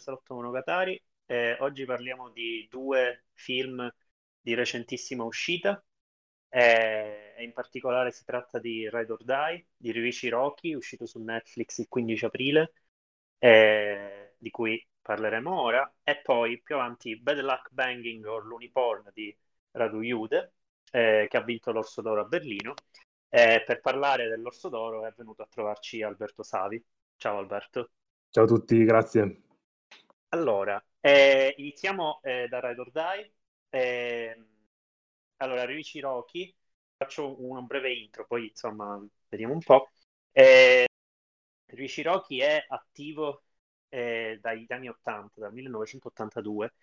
Salotto Monogatari. Eh, oggi parliamo di due film di recentissima uscita. Eh, in particolare si tratta di Ride or Die di Ryuichi Rocky, uscito su Netflix il 15 aprile, eh, di cui parleremo ora. E poi più avanti Bad Luck Banging or l'Uniporn di Radu Yude, eh, che ha vinto l'Orso d'Oro a Berlino. per parlare dell'Orso d'Oro è venuto a trovarci Alberto Savi. Ciao Alberto. Ciao a tutti, grazie. Allora, eh, iniziamo eh, da Ride or Die. Eh, allora, Ryuichi Rocky, faccio un breve intro, poi insomma vediamo un po'. Eh, Ryuichi Rocky è attivo eh, dagli anni 80, dal 1982,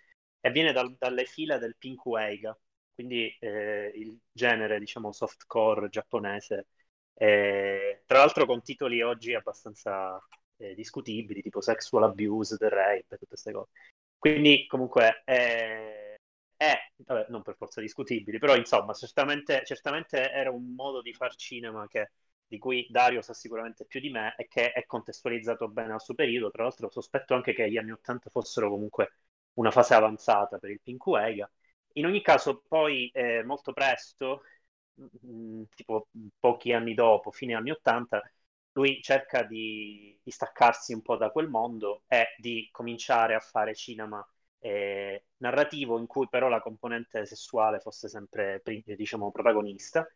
e viene dal, dalle fila del Pinkueiga, quindi eh, il genere, diciamo, softcore giapponese, eh, tra l'altro con titoli oggi abbastanza eh, discutibili, tipo sexual abuse, the rape, tutte queste cose. Quindi comunque è, è vabbè, non per forza discutibili, però insomma certamente, certamente era un modo di far cinema che, di cui Dario sa sicuramente più di me e che è contestualizzato bene al suo periodo. Tra l'altro sospetto anche che gli anni Ottanta fossero comunque una fase avanzata per il Pinkuega. In ogni caso, poi eh, molto presto, mh, mm, tipo pochi anni dopo, fine anni Ottanta, lui cerca di, di, staccarsi un po' da quel mondo e di cominciare a fare cinema eh, narrativo in cui però la componente sessuale fosse sempre diciamo, protagonista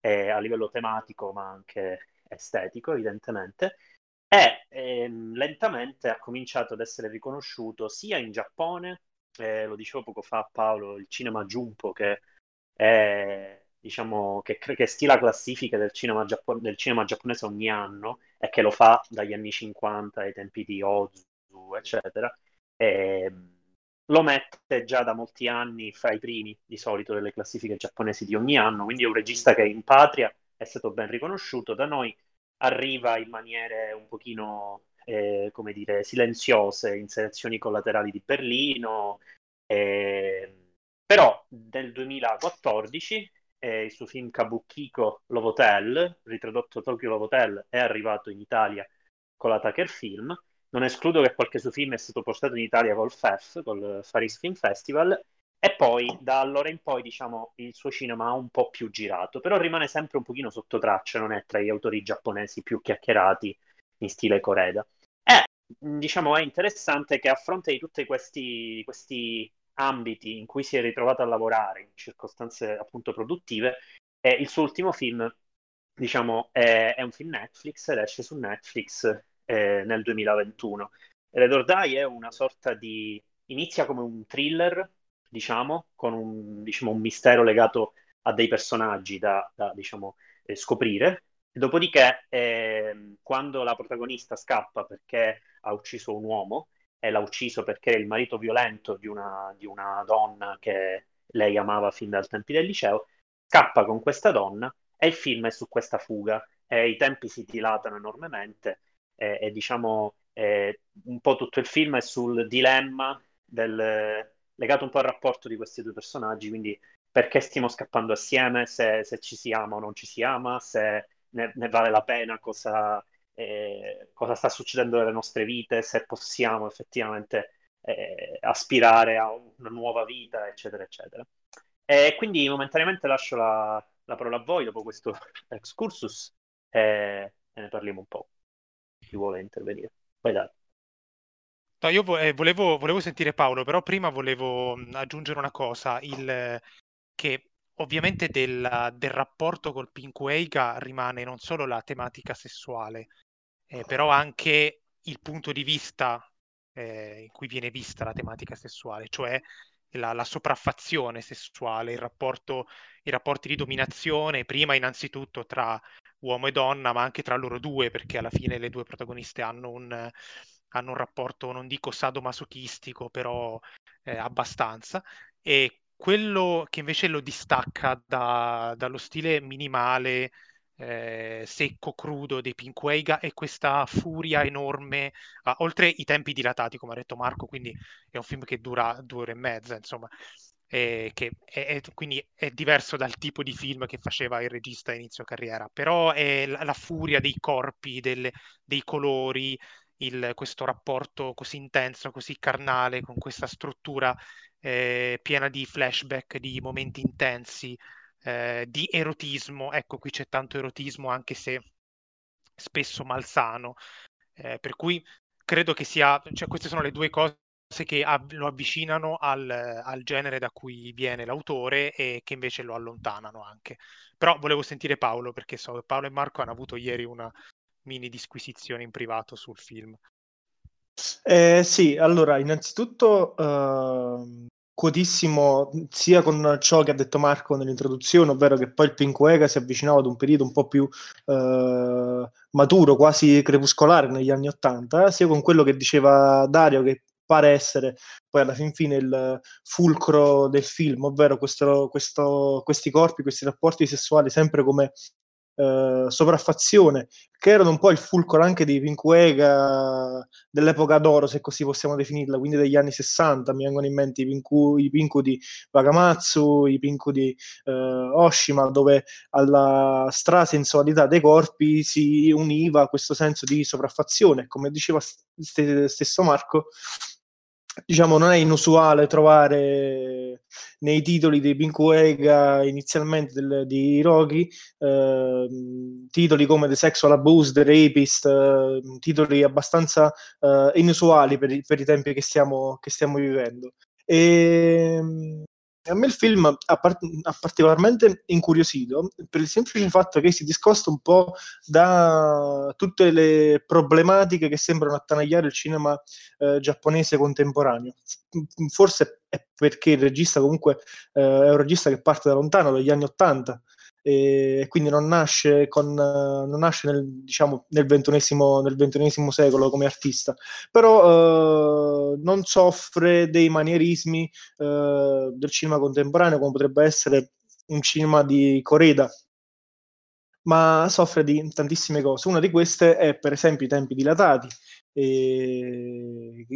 eh, a livello tematico ma anche estetico evidentemente. E ehm, lentamente ha cominciato ad essere riconosciuto sia in Giappone eh, lo dicevo poco fa Paolo il cinema Junpo che è diciamo, che, che stila classifiche del cinema, giappone, del cinema, giapponese ogni anno e che lo fa dagli anni 50 ai tempi di Ozu, eccetera, e lo mette già da molti anni fra i primi di solito delle classifiche giapponesi di ogni anno, quindi è un regista che in patria è stato ben riconosciuto, da noi arriva in maniere un pochino, eh, come dire, silenziose in selezioni collaterali di Berlino, eh, però nel 2014 eh, il suo film Kabukiko Love Hotel, ritradotto Tokyo Love Hotel, è arrivato in Italia con la Tucker Film. Non escludo che qualche suo film è stato portato in Italia col FEF, col Faris Film Festival, e poi da allora in poi diciamo il suo cinema ha un po' più girato, però rimane sempre un pochino sotto traccia, non è tra gli autori giapponesi più chiacchierati in stile Coreda. E diciamo è interessante che a fronte di tutti questi, questi ambiti in cui si è ritrovato a lavorare in circostanze appunto produttive e il suo ultimo film diciamo è, è un film Netflix ed esce su Netflix eh, nel 2021 Red or Die è una sorta di inizia come un thriller diciamo con un, diciamo, un mistero legato a dei personaggi da, da diciamo, eh, scoprire. Dopodiché eh, quando la protagonista scappa perché ha ucciso un uomo e l'ha ucciso perché era il marito violento di una, di una donna che lei amava fin dal tempi del liceo, scappa con questa donna e il film è su questa fuga. E i tempi si dilatano enormemente e, e diciamo eh, un po' tutto il film è sul dilemma del, legato un po' al rapporto di questi due personaggi, quindi perché stiamo scappando assieme, se, se ci si ama o non ci si ama, se ne, ne vale la pena, cosa, eh, cosa sta succedendo nelle nostre vite, se possiamo effettivamente eh, aspirare a una nuova vita, eccetera, eccetera. E quindi momentaneamente lascio la, la parola a voi dopo questo excursus e, e ne parliamo un po'. Chi vuole intervenire? Vai dai. No, io eh, volevo, volevo, sentire Paolo, però prima volevo aggiungere una cosa, il, che ovviamente del, del rapporto col Pinkueiga rimane non solo la tematica sessuale, eh, però anche il punto di vista eh, in cui viene vista la tematica sessuale, cioè la, la sopraffazione sessuale, il rapporto, i rapporti di dominazione, prima innanzitutto tra uomo e donna, ma anche tra loro due, perché alla fine le due protagoniste hanno un, hanno un rapporto, non dico sadomasochistico, però eh, abbastanza. E quello che invece lo distacca da, dallo stile minimale eh, secco, crudo dei Pinqueiga e questa furia enorme, uh, oltre i tempi dilatati, come ha detto Marco, quindi è un film che dura due ore e mezza, insomma, eh, che è, è, quindi è diverso dal tipo di film che faceva il regista a inizio carriera, però è la, la furia dei corpi, delle, dei colori, il, questo rapporto così intenso, così carnale, con questa struttura eh, piena di flashback, di momenti intensi, eh, di erotismo. Ecco, qui c'è tanto erotismo, anche se spesso malsano. Eh, per cui credo che sia, cioè queste sono le due cose che av- lo avvicinano al, al, genere da cui viene l'autore e che invece lo allontanano anche. Però volevo sentire Paolo perché so che Paolo e Marco hanno avuto ieri una mini disquisizione in privato sul film. Eh, sì, allora, innanzitutto uh, quotissimo sia con ciò che ha detto Marco nell'introduzione, ovvero che poi il Pinquega si avvicinava ad un periodo un po' più uh, maturo, quasi crepuscolare negli anni Ottanta, sia con quello che diceva Dario, che pare essere poi alla fin fine il fulcro del film, ovvero questo, questo, questi corpi, questi rapporti sessuali sempre come eh, sopraffazione, che erano un po' il fulcro anche di Pinkuega dell'epoca d'oro, se così possiamo definirla, quindi degli anni 60, mi vengono in mente i Pinku di Wakamatsu, i Pinku di eh, Oshima, dove alla strasensualità dei corpi si univa questo senso di sopraffazione, come diceva st- stesso Marco, diciamo, non è inusuale trovare nei titoli dei Pinkuega inizialmente del, di Hiroki eh, titoli come The Sexual Abuse, The Rapist, eh, titoli abbastanza eh, inusuali per per i tempi che stiamo, che stiamo vivendo. E, a me il film ha, part- ha, particolarmente incuriosito per il semplice fatto che si discosta un po' da tutte le problematiche che sembrano attanagliare il cinema eh, giapponese contemporaneo. Forse è perché il regista comunque eh, è un regista che parte da lontano, dagli anni Ottanta, e quindi non nasce, con, non nasce nel, diciamo, nel, ventunesimo, secolo come artista, però eh, non soffre dei manierismi eh, del cinema contemporaneo come potrebbe essere un cinema di Coreda, ma soffre di tantissime cose. Una di queste è per esempio i tempi dilatati, e,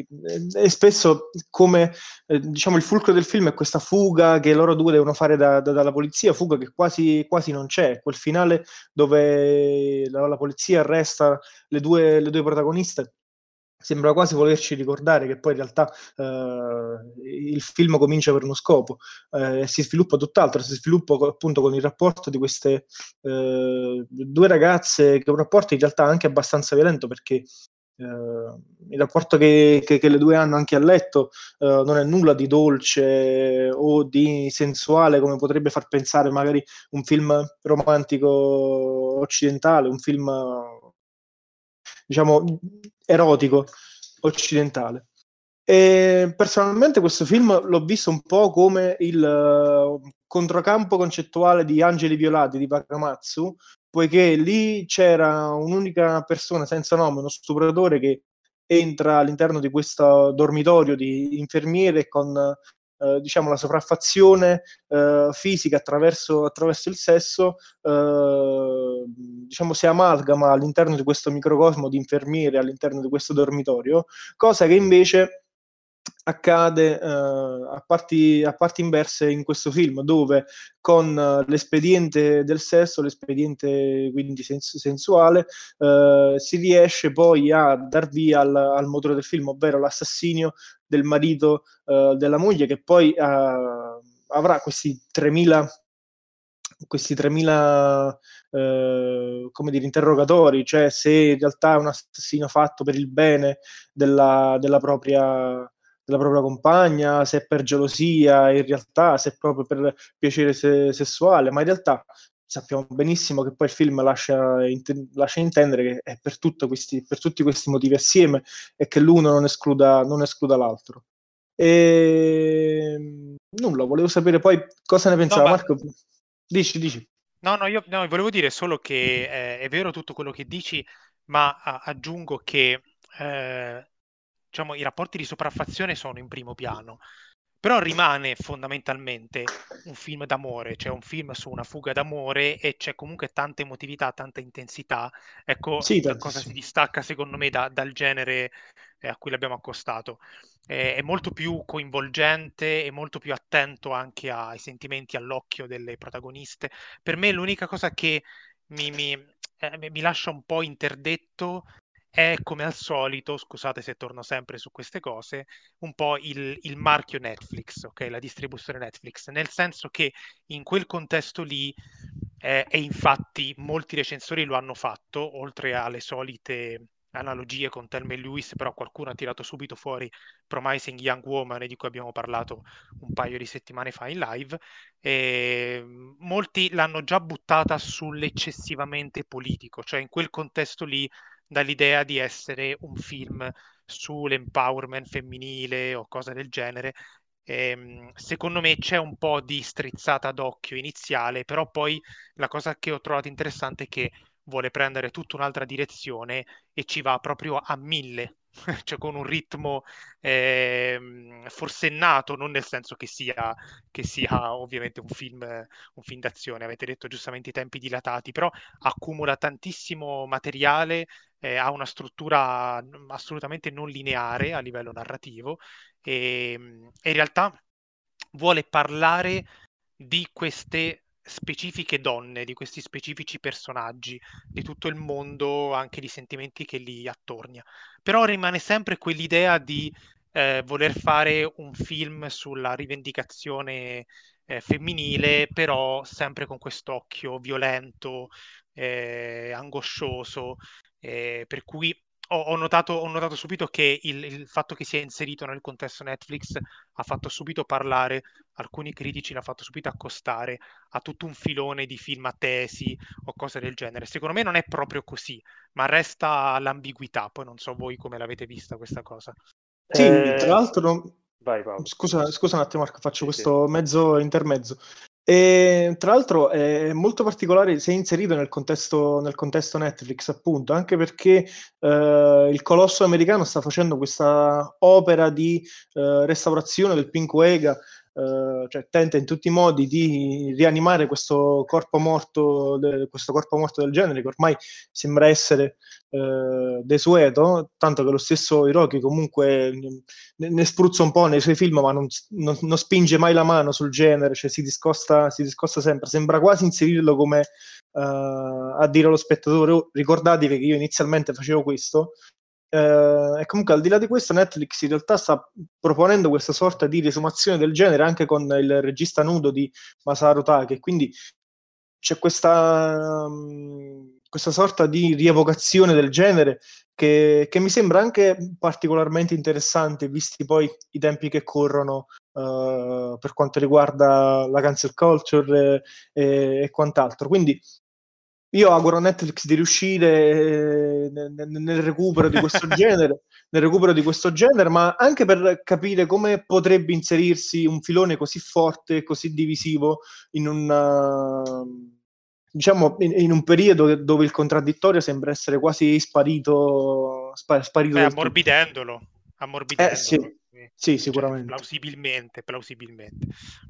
e, spesso come eh, diciamo il fulcro del film è questa fuga che loro due devono fare da, da, dalla polizia, fuga che quasi, quasi non c'è, quel finale dove la, la polizia arresta le due, le due protagoniste. Sembra quasi volerci ricordare che poi in realtà eh, il film comincia per uno scopo e eh, si sviluppa tutt'altro, si sviluppa appunto con il rapporto di queste eh, due ragazze, che è un rapporto in realtà anche abbastanza violento perché il rapporto che, che, che, le due hanno anche a letto uh, non è nulla di dolce o di sensuale come potrebbe far pensare magari un film romantico occidentale, un film diciamo erotico occidentale. E personalmente questo film l'ho visto un po' come il uh, controcampo concettuale di Angeli Violati di Wakamatsu, poiché lì c'era un'unica persona senza nome, uno stupratore che entra all'interno di questo dormitorio di infermiere con eh, diciamo la sopraffazione eh, fisica attraverso, attraverso, il sesso eh, diciamo si amalgama all'interno di questo microcosmo di infermiere all'interno di questo dormitorio cosa che invece accade eh, a, parti, a, parti, inverse in questo film, dove con uh, l'espediente del sesso, l'espediente quindi sens- sensuale, uh, si riesce poi a dar via al, al, motore del film, ovvero l'assassinio del marito uh, della moglie, che poi avrà questi 3000 questi 3000 eh, come dire, interrogatori, cioè se in realtà è un assassino fatto per il bene della, della propria della propria compagna, se è per gelosia, in realtà, se è proprio per piacere se- sessuale, ma in realtà sappiamo benissimo che poi il film lascia, int- lascia intendere che è per, questi, per, tutti questi motivi assieme e che l'uno non escluda, non escluda l'altro. E nulla, volevo sapere poi cosa ne pensava no, Marco. Dici, dici. No, no, io no, volevo dire solo che eh, è vero tutto quello che dici, ma a- aggiungo che eh, diciamo, i rapporti di sopraffazione sono in primo piano, però rimane fondamentalmente un film d'amore, cioè un film su una fuga d'amore e c'è comunque tanta emotività, tanta intensità. Ecco sì, cosa si distacca secondo me da, dal genere eh, a cui l'abbiamo accostato. Eh, è molto più coinvolgente e molto più attento anche ai sentimenti, all'occhio delle protagoniste. Per me l'unica cosa che mi, mi, eh, mi lascia un po' interdetto è come al solito, scusate se torno sempre su queste cose, un po' il, il marchio Netflix, ok? La distribuzione Netflix, nel senso che in quel contesto lì, eh, e infatti molti recensori lo hanno fatto, oltre alle solite analogie con Thelma e Lewis, però qualcuno ha tirato subito fuori Promising Young Woman, di cui abbiamo parlato un paio di settimane fa in live, e molti l'hanno già buttata sull'eccessivamente politico, cioè in quel contesto lì dall'idea di essere un film sull'empowerment femminile o cose del genere. Ehm, secondo me c'è un po' di strizzata d'occhio iniziale, però poi la cosa che ho trovato interessante è che vuole prendere tutta un'altra direzione e ci va proprio a mille, cioè con un ritmo eh, forsennato, non nel senso che sia, che sia ovviamente un film, un film d'azione, avete detto giustamente i tempi dilatati, però accumula tantissimo materiale, eh, ha una struttura assolutamente non lineare a livello narrativo e, e in realtà vuole parlare di queste specifiche donne, di questi specifici personaggi, di tutto il mondo, anche di sentimenti che li attornia. Però rimane sempre quell'idea di eh, voler fare un film sulla rivendicazione eh, femminile, però sempre con quest'occhio violento, eh, angoscioso, eh, per cui ho, ho, notato, ho, notato, subito che il, il, fatto che sia inserito nel contesto Netflix ha fatto subito parlare, alcuni critici l'ha fatto subito accostare a tutto un filone di film a tesi o cose del genere. Secondo me non è proprio così, ma resta l'ambiguità. Poi non so voi come l'avete vista questa cosa. Sì, eh... tra l'altro... Vai, scusa, scusa, un attimo Marco, faccio sì, questo sì. mezzo intermezzo. E, tra l'altro è molto particolare se inserito nel contesto, nel contesto Netflix, appunto, anche perché eh, il colosso americano sta facendo questa opera di eh, restaurazione del Pink Wega Uh, cioè tenta in tutti i modi di rianimare questo corpo morto, de, questo corpo morto del genere che ormai sembra essere uh, desueto, tanto che lo stesso Hiroki comunque ne, ne, spruzza un po' nei suoi film, ma non, non, non, spinge mai la mano sul genere, cioè si discosta, si discosta sempre, sembra quasi inserirlo come uh, a dire allo spettatore, oh, ricordatevi che io inizialmente facevo questo, eh, e comunque al di là di questo Netflix in realtà sta proponendo questa sorta di risumazione del genere anche con il regista nudo di Masaru Take. Quindi c'è questa, um, questa sorta di rievocazione del genere che, che, mi sembra anche particolarmente interessante visti poi i tempi che corrono uh, per quanto riguarda la cancel culture e, e, e quant'altro. Quindi io auguro a Netflix di riuscire eh, nel, nel, recupero di questo genere, nel recupero di questo genere, ma anche per capire come potrebbe inserirsi un filone così forte, così divisivo in un diciamo in, in, un periodo dove il contraddittorio sembra essere quasi sparito, spa, sparito Beh, ammorbidendolo, ammorbidendolo. Eh, sì. Sì, sicuramente. Cioè, plausibilmente, plausibilmente.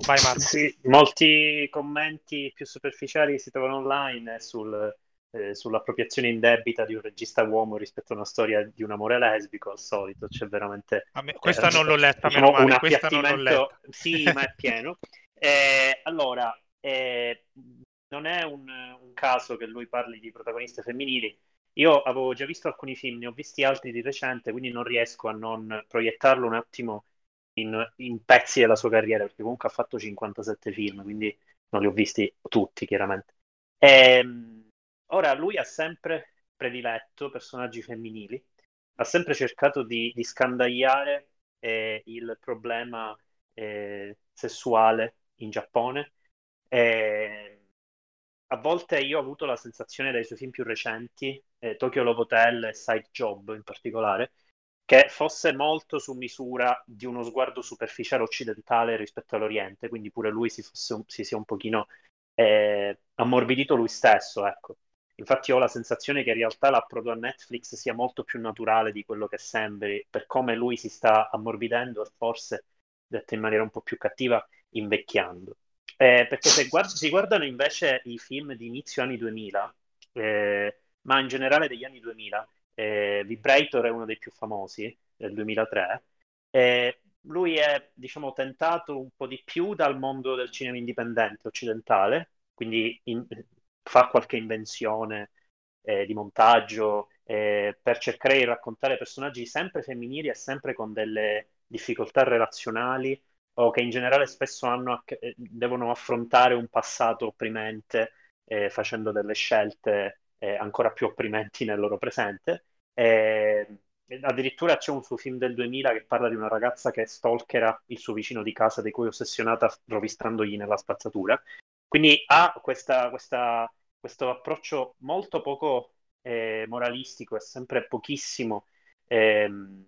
Vai Marco. Sì, molti commenti più superficiali si trovano online sul, eh, sull'appropriazione indebita di un regista uomo rispetto a una storia di un amore lesbico, al solito, c'è veramente... Me, questa eh, non l'ho letta, diciamo, meno male, questa non l'ho letta. Sì, ma è pieno. Eh, allora, eh, non è un, un caso che lui parli di protagoniste femminili, io avevo già visto alcuni film, ne ho visti altri di recente, quindi non riesco a non proiettarlo un attimo in, in, pezzi della sua carriera, perché comunque ha fatto 57 film, quindi non li ho visti tutti, chiaramente. E, ehm, ora, lui ha sempre prediletto personaggi femminili, ha sempre cercato di, di scandagliare eh, il problema eh, sessuale in Giappone. Eh, a volte io ho avuto la sensazione dai suoi film più recenti, eh, Tokyo Love Hotel e Side Job in particolare, che fosse molto su misura di uno sguardo superficiale occidentale rispetto all'Oriente, quindi pure lui si, fosse, si sia un pochino eh, ammorbidito lui stesso, ecco. Infatti ho la sensazione che in realtà l'approdo a Netflix sia molto più naturale di quello che sembri, per come lui si sta ammorbidendo e forse, detto in maniera un po' più cattiva, invecchiando. Eh, perché se guard- si guardano invece i film di inizio anni 2000, eh, ma in generale degli anni 2000, eh, Vibrator è uno dei più famosi, del 2003, lui è, diciamo, tentato un po' di più dal mondo del cinema indipendente occidentale, quindi in- fa qualche invenzione eh, di montaggio, eh, per cercare di raccontare personaggi sempre femminili e sempre con delle difficoltà relazionali o che in generale spesso hanno, eh, devono affrontare un passato opprimente eh, facendo delle scelte eh, ancora più opprimenti nel loro presente. Eh, addirittura c'è un suo film del 2000 che parla di una ragazza che stalkera il suo vicino di casa di cui è ossessionata rovistandogli nella spazzatura. Quindi ha questa, questa, questo approccio molto poco eh, moralistico e sempre pochissimo, ehm,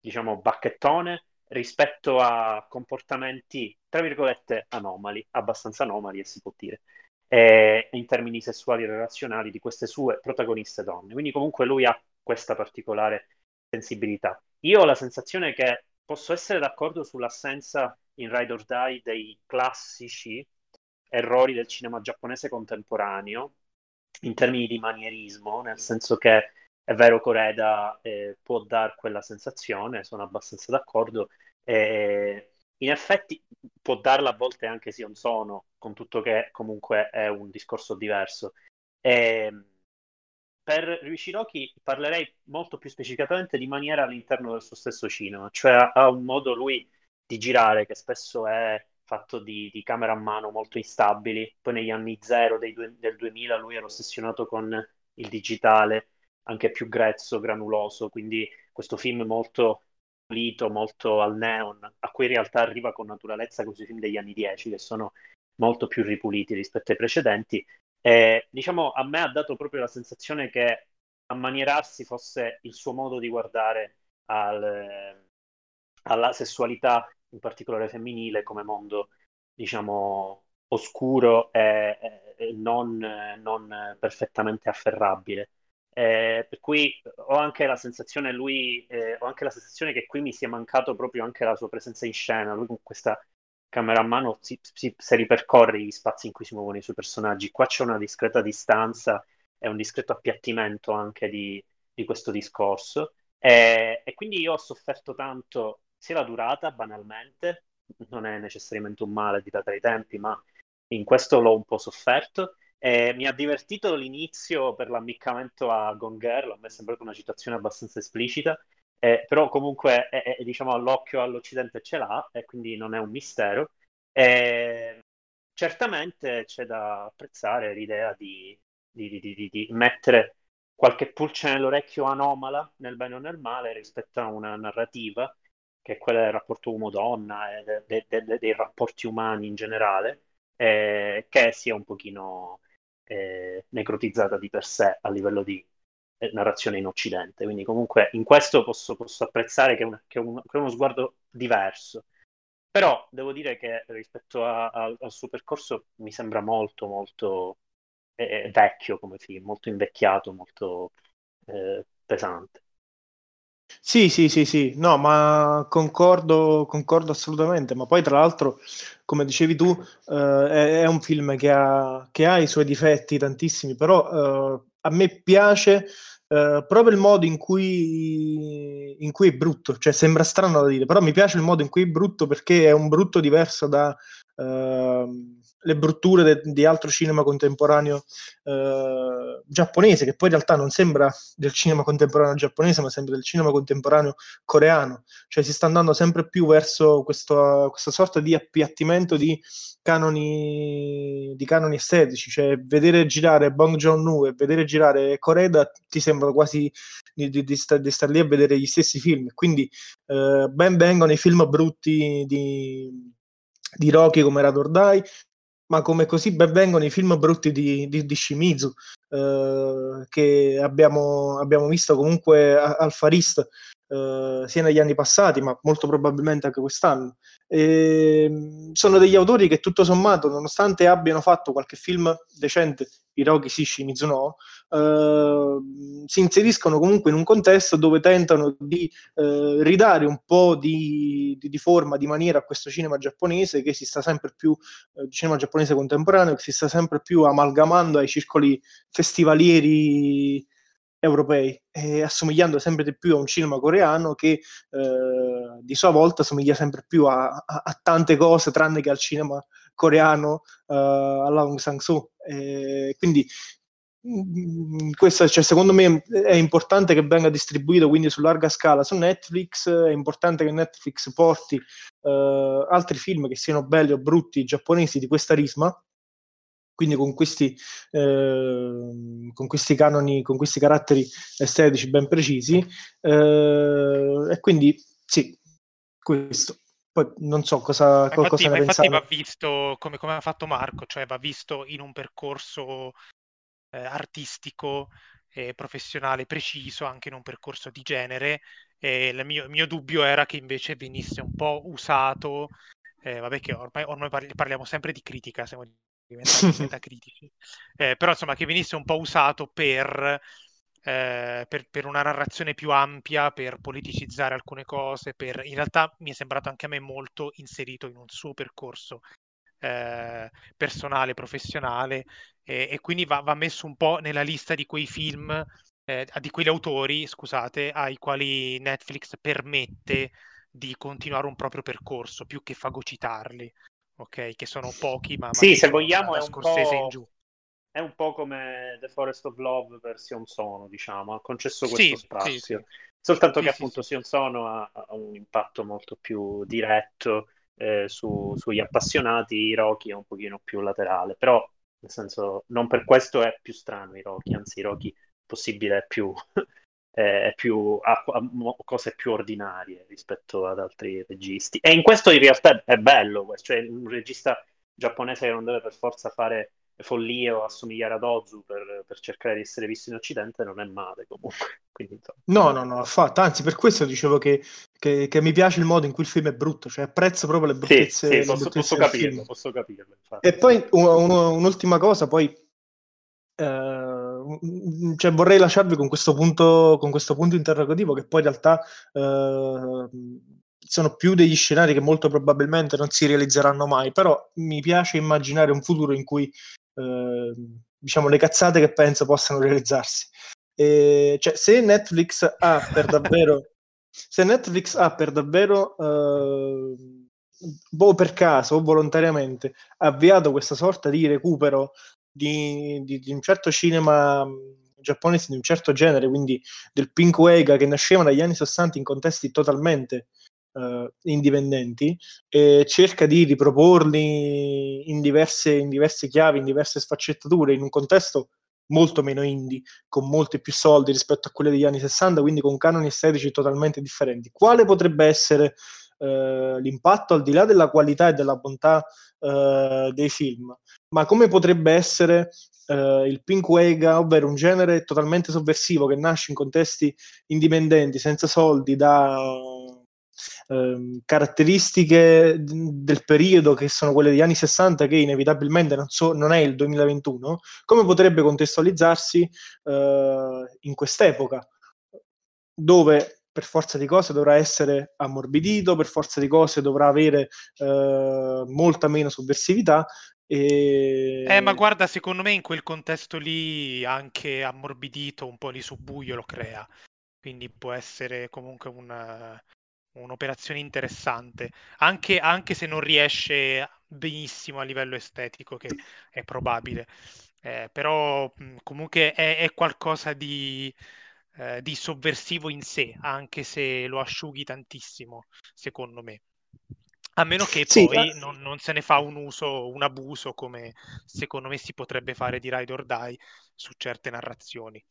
diciamo, bacchettone rispetto a comportamenti, tra virgolette, anomali, abbastanza anomali, e si può dire, eh, in termini sessuali e relazionali di queste sue protagoniste donne. Quindi comunque lui ha questa particolare sensibilità. Io ho la sensazione che posso essere d'accordo sull'assenza in Ride or Die dei classici errori del cinema giapponese contemporaneo in termini di manierismo, nel senso che è vero Coreda eh, può dar quella sensazione, sono abbastanza d'accordo. Eh, in effetti può darla a volte anche Sion Sono, con tutto che comunque è un discorso diverso. Eh, per Ryushiroki parlerei molto più specificatamente di maniera all'interno del suo stesso cinema, cioè ha un modo lui di girare che spesso è fatto di, di camera a mano molto instabili, poi negli anni zero due, del 2000 lui era ossessionato con il digitale, anche più grezzo, granuloso, quindi questo film molto pulito, molto al neon, a cui in realtà arriva con naturalezza questi film degli anni 10 che sono molto più ripuliti rispetto ai precedenti e, diciamo, a me ha dato proprio la sensazione che ammanierarsi fosse il suo modo di guardare al, alla sessualità, in particolare femminile, come mondo, diciamo, oscuro e, e non, non, perfettamente afferrabile. Eh, per cui ho anche la sensazione, lui, eh, ho anche la sensazione che qui mi sia mancato proprio anche la sua presenza in scena, lui con questa camera a mano si, si, si, ripercorre gli spazi in cui si muovono i suoi personaggi. Qua c'è una discreta distanza e un discreto appiattimento anche di, di questo discorso. E, e, quindi io ho sofferto tanto sia la durata, banalmente, non è necessariamente un male di data i tempi, ma in questo l'ho un po' sofferto. E mi ha divertito l'inizio per l'ammiccamento a Gone Girl, a me è sembrata una citazione abbastanza esplicita, eh, però comunque è, è, diciamo all'occhio all'Occidente ce l'ha e quindi non è un mistero. E certamente c'è da apprezzare l'idea di, di, di, di, mettere qualche pulce nell'orecchio anomala, nel bene o nel male, rispetto a una narrativa che è quella del rapporto uomo-donna e de, de, de, dei rapporti umani in generale, eh, che sia un pochino eh, necrotizzata di per sé a livello di narrazione in Occidente. Quindi comunque in questo posso, posso apprezzare che è, un, che, è un, che è, uno sguardo diverso. Però devo dire che rispetto a, a, al suo percorso mi sembra molto, molto eh, vecchio come film, molto invecchiato, molto eh, pesante. Sì, sì, sì, sì, no, ma concordo, concordo assolutamente, ma poi tra l'altro, come dicevi tu, eh, è, è, un film che ha, che ha, i suoi difetti tantissimi, però eh, a me piace Uh, proprio il modo in cui, in cui, è brutto, cioè sembra strano da dire, però mi piace il modo in cui è brutto perché è un brutto diverso da, uh, le brutture de- di altro cinema contemporaneo eh, giapponese, che poi in realtà non sembra del cinema contemporaneo giapponese, ma sembra del cinema contemporaneo coreano. Cioè si sta andando sempre più verso questo, questa sorta di appiattimento di canoni, di canoni estetici. Cioè vedere girare Bong Joon-ho e vedere girare Koreda ti sembra quasi di, di, di, sta, stare lì a vedere gli stessi film. Quindi eh, ben vengono i film brutti di di Rocky come Rador Dai, ma come così ben vengono i film brutti di, di, di Shimizu, eh, che abbiamo, abbiamo, visto comunque al Far East, eh, sia negli anni passati, ma molto probabilmente anche quest'anno. E, ehm, sono degli autori che tutto sommato, nonostante abbiano fatto qualche film decente, Hiroki Shishi Mizuno, eh, si inseriscono comunque in un contesto dove tentano di eh, ridare un po' di, di, di, forma, di maniera a questo cinema giapponese che si sta sempre più, eh, cinema giapponese contemporaneo, che si sta sempre più amalgamando ai circoli festivalieri europei e assomigliando sempre di più a un cinema coreano che eh, di sua volta somiglia sempre più a, a, a, tante cose tranne che al cinema coreano uh, alla Aung San Suu. Quindi questo, cioè, secondo me è importante che venga distribuito quindi su larga scala su Netflix, è importante che Netflix porti uh, altri film che siano belli o brutti giapponesi di questa risma, quindi con questi, eh, con questi canoni, con questi caratteri estetici ben precisi, eh, e quindi sì, questo. Poi non so cosa, infatti, cosa ne infatti va visto come, come, ha fatto Marco, cioè va visto in un percorso eh, artistico e professionale preciso, anche in un percorso di genere. E il mio, il mio dubbio era che invece venisse un po' usato, eh, vabbè che ormai, ormai parliamo sempre di critica, siamo diventati metacritici, eh, però insomma che venisse un po' usato per eh, per, per, una narrazione più ampia, per politicizzare alcune cose, per... in realtà mi è sembrato anche a me molto inserito in un suo percorso eh, personale, professionale, e, e quindi va, va, messo un po' nella lista di quei film, eh, di quegli autori, scusate, ai quali Netflix permette di continuare un proprio percorso più che fagocitarli, ok? Che sono pochi, ma sì, se vogliamo è un po'... in giù è un po' come The Forest of Love per Sion Sono, diciamo, ha concesso questo sì, spazio. Sì, sì. Soltanto che appunto Sion Sono ha, ha, un impatto molto più diretto eh, su, sugli appassionati, Hiroki è un pochino più laterale, però nel senso non per questo è più strano Hiroki, anzi Hiroki possibile è più, è più ha, ha, cose più ordinarie rispetto ad altri registi. E in questo in realtà è bello, cioè un regista giapponese che non deve per forza fare follie o assomigliare ad Ozu per, per, cercare di essere visto in Occidente non è male comunque. Quindi, no, no, no, affatto. Anzi, per questo dicevo che, che, che, mi piace il modo in cui il film è brutto, cioè apprezzo proprio le bruttezze. Sì, sì posso, posso capirlo, posso capirlo. Infatti. E poi un, un, un'ultima cosa, poi eh, cioè vorrei lasciarvi con questo punto, con questo punto interrogativo che poi in realtà eh, sono più degli scenari che molto probabilmente non si realizzeranno mai, però mi piace immaginare un futuro in cui Ehm, diciamo, le cazzate che penso possano realizzarsi. E, cioè, se Netflix ha per davvero, se Netflix ha per davvero, eh, boh, per caso o volontariamente, avviato questa sorta di recupero di, di, di un certo cinema giapponese di un certo genere, quindi del Pink Wega che nasceva dagli anni 60 in contesti totalmente uh, indipendenti e cerca di riproporli in diverse, in diverse chiavi, in diverse sfaccettature, in un contesto molto meno indie, con molti più soldi rispetto a quelli degli anni 60, quindi con canoni estetici totalmente differenti. Quale potrebbe essere uh, l'impatto al di là della qualità e della bontà uh, dei film? Ma come potrebbe essere uh, il Pink Wega, ovvero un genere totalmente sovversivo che nasce in contesti indipendenti, senza soldi, da Ehm, caratteristiche del periodo che sono quelle degli anni 60 che inevitabilmente non, so, non è il 2021, come potrebbe contestualizzarsi eh, in quest'epoca dove per forza di cose dovrà essere ammorbidito, per forza di cose dovrà avere eh, molta meno sovversività. E... Eh, ma guarda, secondo me in quel contesto lì anche ammorbidito, un po' di subbuio lo crea. Quindi può essere comunque un, un'operazione interessante, anche, anche, se non riesce benissimo a livello estetico, che è probabile. Eh, però comunque è, è qualcosa di, eh, di, sovversivo in sé, anche se lo asciughi tantissimo, secondo me. A meno che sì, poi ma... non, non, se ne fa un uso, un abuso, come secondo me si potrebbe fare di Ride or Die su certe narrazioni.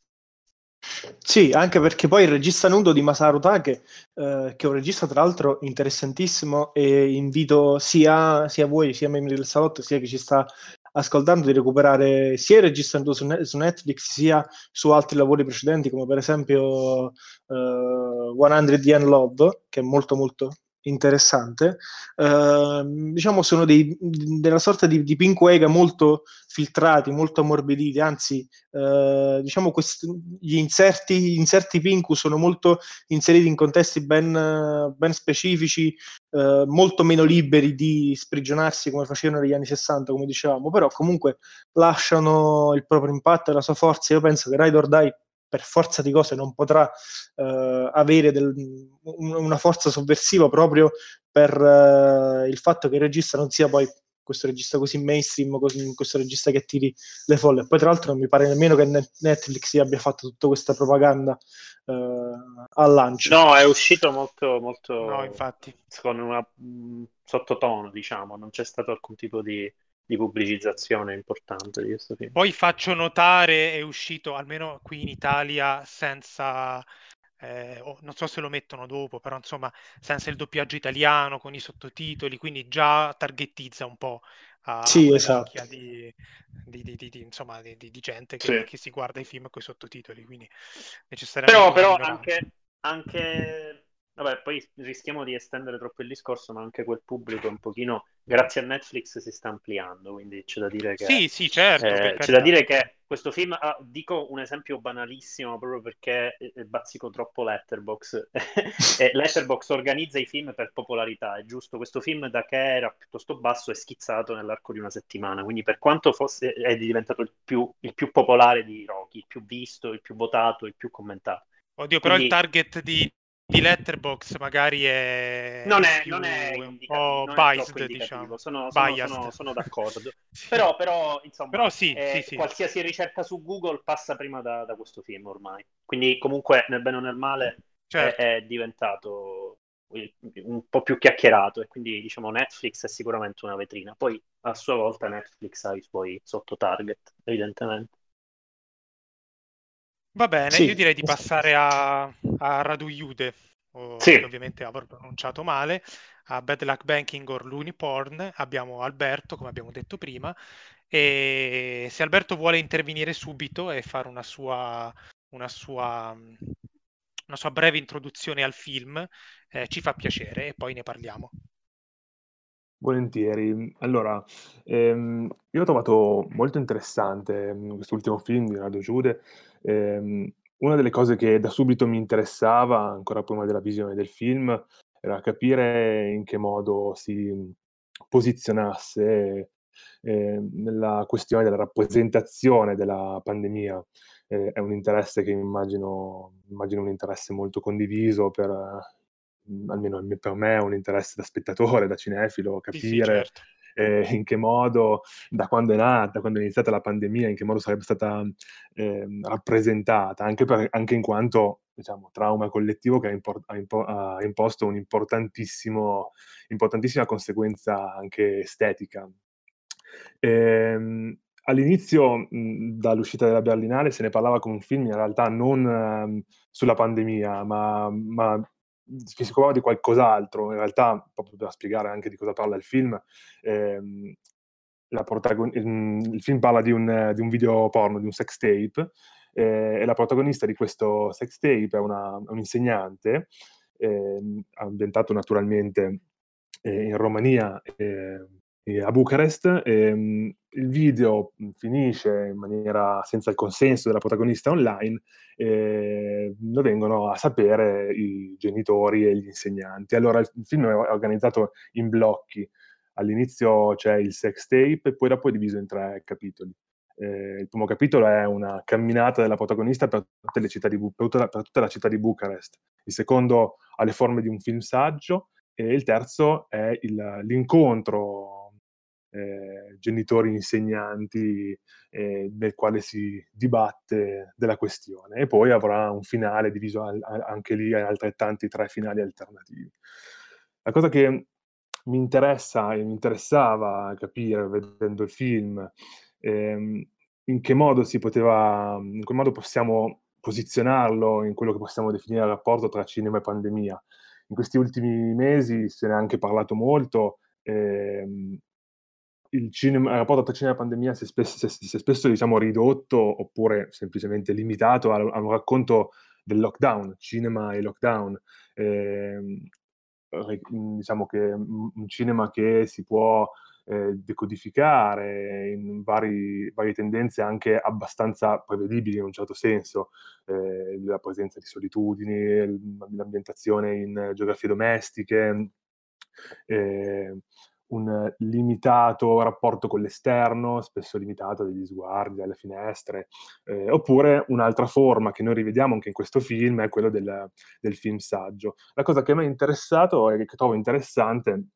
Sì, anche perché poi il regista nudo di Masaru Take, eh, che è un regista tra l'altro interessantissimo e invito sia, sia voi, sia membri del salotto, sia chi ci sta ascoltando di recuperare sia il regista nudo su, su, Netflix sia su altri lavori precedenti come per esempio uh, 100 Yen Love, che è molto molto interessante. Uh, diciamo sono dei, della sorta di, di pink wega molto filtrati, molto ammorbiditi, anzi uh, diciamo questi, gli inserti, gli inserti pinku sono molto inseriti in contesti ben, ben specifici, uh, molto meno liberi di sprigionarsi come facevano negli anni 60, come dicevamo, però comunque lasciano il proprio impatto e la sua forza. Io penso che Ride or Die per forza di cose non potrà eh, avere del, una forza sovversiva proprio per eh, il fatto che il regista non sia poi questo regista così mainstream, così, questo regista che attiri le folle. Poi, tra l'altro, non mi pare nemmeno che Netflix abbia fatto tutta questa propaganda eh, al lancio. No, è uscito molto, molto no, infatti. con mh, mm, sottotono, diciamo, non c'è stato alcun tipo di, di pubblicizzazione importante di questo film. Poi faccio notare, è uscito almeno qui in Italia senza eh, oh, non so se lo mettono dopo, però insomma senza il doppiaggio italiano con i sottotitoli, quindi già targettizza un po' a sì, esatto. di, di, di, di, insomma, di, gente che, sì. che, si guarda i film con i sottotitoli, quindi necessariamente... Però, però anche, anche Vabbè, poi rischiamo di estendere troppo il discorso, ma anche quel pubblico un pochino, grazie a Netflix, si sta ampliando, quindi c'è da dire che... Sì, sì, certo. Eh, c'è da dire che questo film, ah, dico un esempio banalissimo proprio perché eh, bazzico troppo Letterbox. Letterbox organizza i film per popolarità, è giusto, questo film da che era piuttosto basso è schizzato nell'arco di una settimana, quindi per quanto fosse, è diventato il più, il più popolare di Rocky, il più visto, il più votato, il più commentato. Oddio, però il target di di Letterbox magari è non è, non è un po' biased, diciamo. Sono, sono, sono, sono d'accordo. però, però, insomma, però sì, eh, sì, qualsiasi ricerca su Google passa prima da, da, questo film ormai. Quindi comunque nel bene o nel male certo. è, è, diventato un po' più chiacchierato e quindi diciamo Netflix è sicuramente una vetrina. Poi a sua volta Netflix ha i suoi sotto target, evidentemente. Va bene, sì. io direi di passare a, a Radu Jude, sì. che ovviamente avrò pronunciato male, a Bad Luck Banking or Looney Porn. Abbiamo Alberto, come abbiamo detto prima, e se Alberto vuole intervenire subito e fare una sua, una sua, una sua breve introduzione al film, eh, ci fa piacere e poi ne parliamo. Volentieri. Allora, ehm, io ho trovato molto interessante mhmm, quest'ultimo film di Leonardo Giude. Ehm, una delle cose che da subito mi interessava, ancora prima della visione del film, era capire in che modo si posizionasse, ehm, nella questione della rappresentazione della pandemia. Ehm, è un interesse che immagino immagino un interesse molto condiviso per almeno per me è un interesse da spettatore, da cinefilo, Sì, sì, capire, certo. ehm, in che modo, da quando è nata, quando è iniziata la pandemia, in che modo sarebbe stata, ehm, rappresentata, anche per anche in quanto, diciamo, trauma collettivo che ha impor ha impo ha imposto un importantissimo importantissima conseguenza anche estetica. Ehm, all'inizio, mhmm, dall'uscita della Berlinale se ne parlava come un film in realtà non sulla pandemia, ma ma che si occupava di qualcos'altro, in realtà, proprio per spiegare anche di cosa parla il film, ehm, protagon- il, il, film parla di un, di un, video porno, di un sex tape, eh, e la protagonista di questo sex tape è una, un insegnante, eh, ambientato naturalmente eh, in Romania, a Bucarest. Ehm, il video finisce in maniera senza il consenso della protagonista online, eh, lo vengono a sapere i genitori e gli insegnanti. Allora il film è organizzato in blocchi. All'inizio c'è il sex tape e poi dopo è diviso in tre capitoli. Eh, il primo capitolo è una camminata della protagonista per, di, per, tutta, per tutta la città di Bucarest. Il secondo ha le forme di un film saggio e il terzo è il, l'incontro eh, genitori insegnanti eh, nel quale si dibatte della questione e poi avrà un finale diviso al, anche lì altrettanti tre finali alternativi. La cosa che mi interessa e mi interessava capire vedendo il film ehm, in che modo si poteva, in che modo possiamo posizionarlo in quello che possiamo definire il rapporto tra cinema e pandemia. In questi ultimi mesi se ne è anche parlato molto, ehm, il, cinema, il rapporto tra cinema e pandemia si è spesso, si è spesso diciamo, ridotto oppure semplicemente limitato a, a, un racconto del lockdown, cinema e lockdown. Eh, diciamo che un cinema che si può eh, decodificare in vari, varie tendenze anche abbastanza prevedibili in un certo senso, eh, la presenza di solitudini, l'ambientazione in geografie domestiche, eh, un limitato rapporto con l'esterno, spesso limitato dagli sguardi, alle finestre, eh, oppure un'altra forma che noi rivediamo anche in questo film è quello del, del film saggio. La cosa che mi ha interessato e che trovo interessante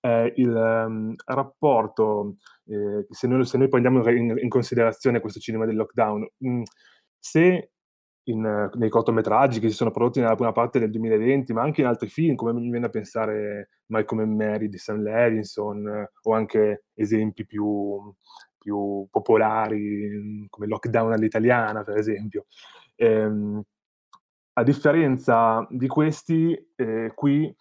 è il um, rapporto, eh, se, noi, se, noi, prendiamo in, in, considerazione questo cinema del lockdown, mh, mm, se in, nei cortometraggi che si sono prodotti nella prima parte del 2020, ma anche in altri film, come mi viene a pensare Malcolm and Mary di Sam Levinson, eh, o anche esempi più, più popolari, come Lockdown all'italiana, per esempio. Ehm, a differenza di questi, eh, qui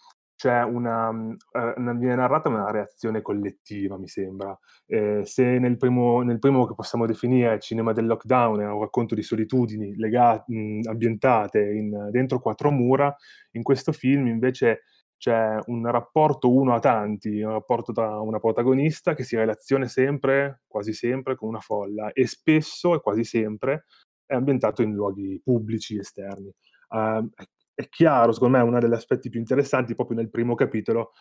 c'è una, eh, viene narrata una reazione collettiva, mi sembra. Eh, se nel primo, nel primo, che possiamo definire cinema del lockdown è un racconto di solitudini legate, mh, ambientate in, dentro quattro mura, in questo film invece c'è un rapporto uno a tanti, un rapporto tra una protagonista che si relaziona sempre, quasi sempre, con una folla e spesso e quasi sempre è ambientato in luoghi pubblici esterni. Uh, è chiaro, secondo me, uno degli aspetti più interessanti proprio nel primo capitolo,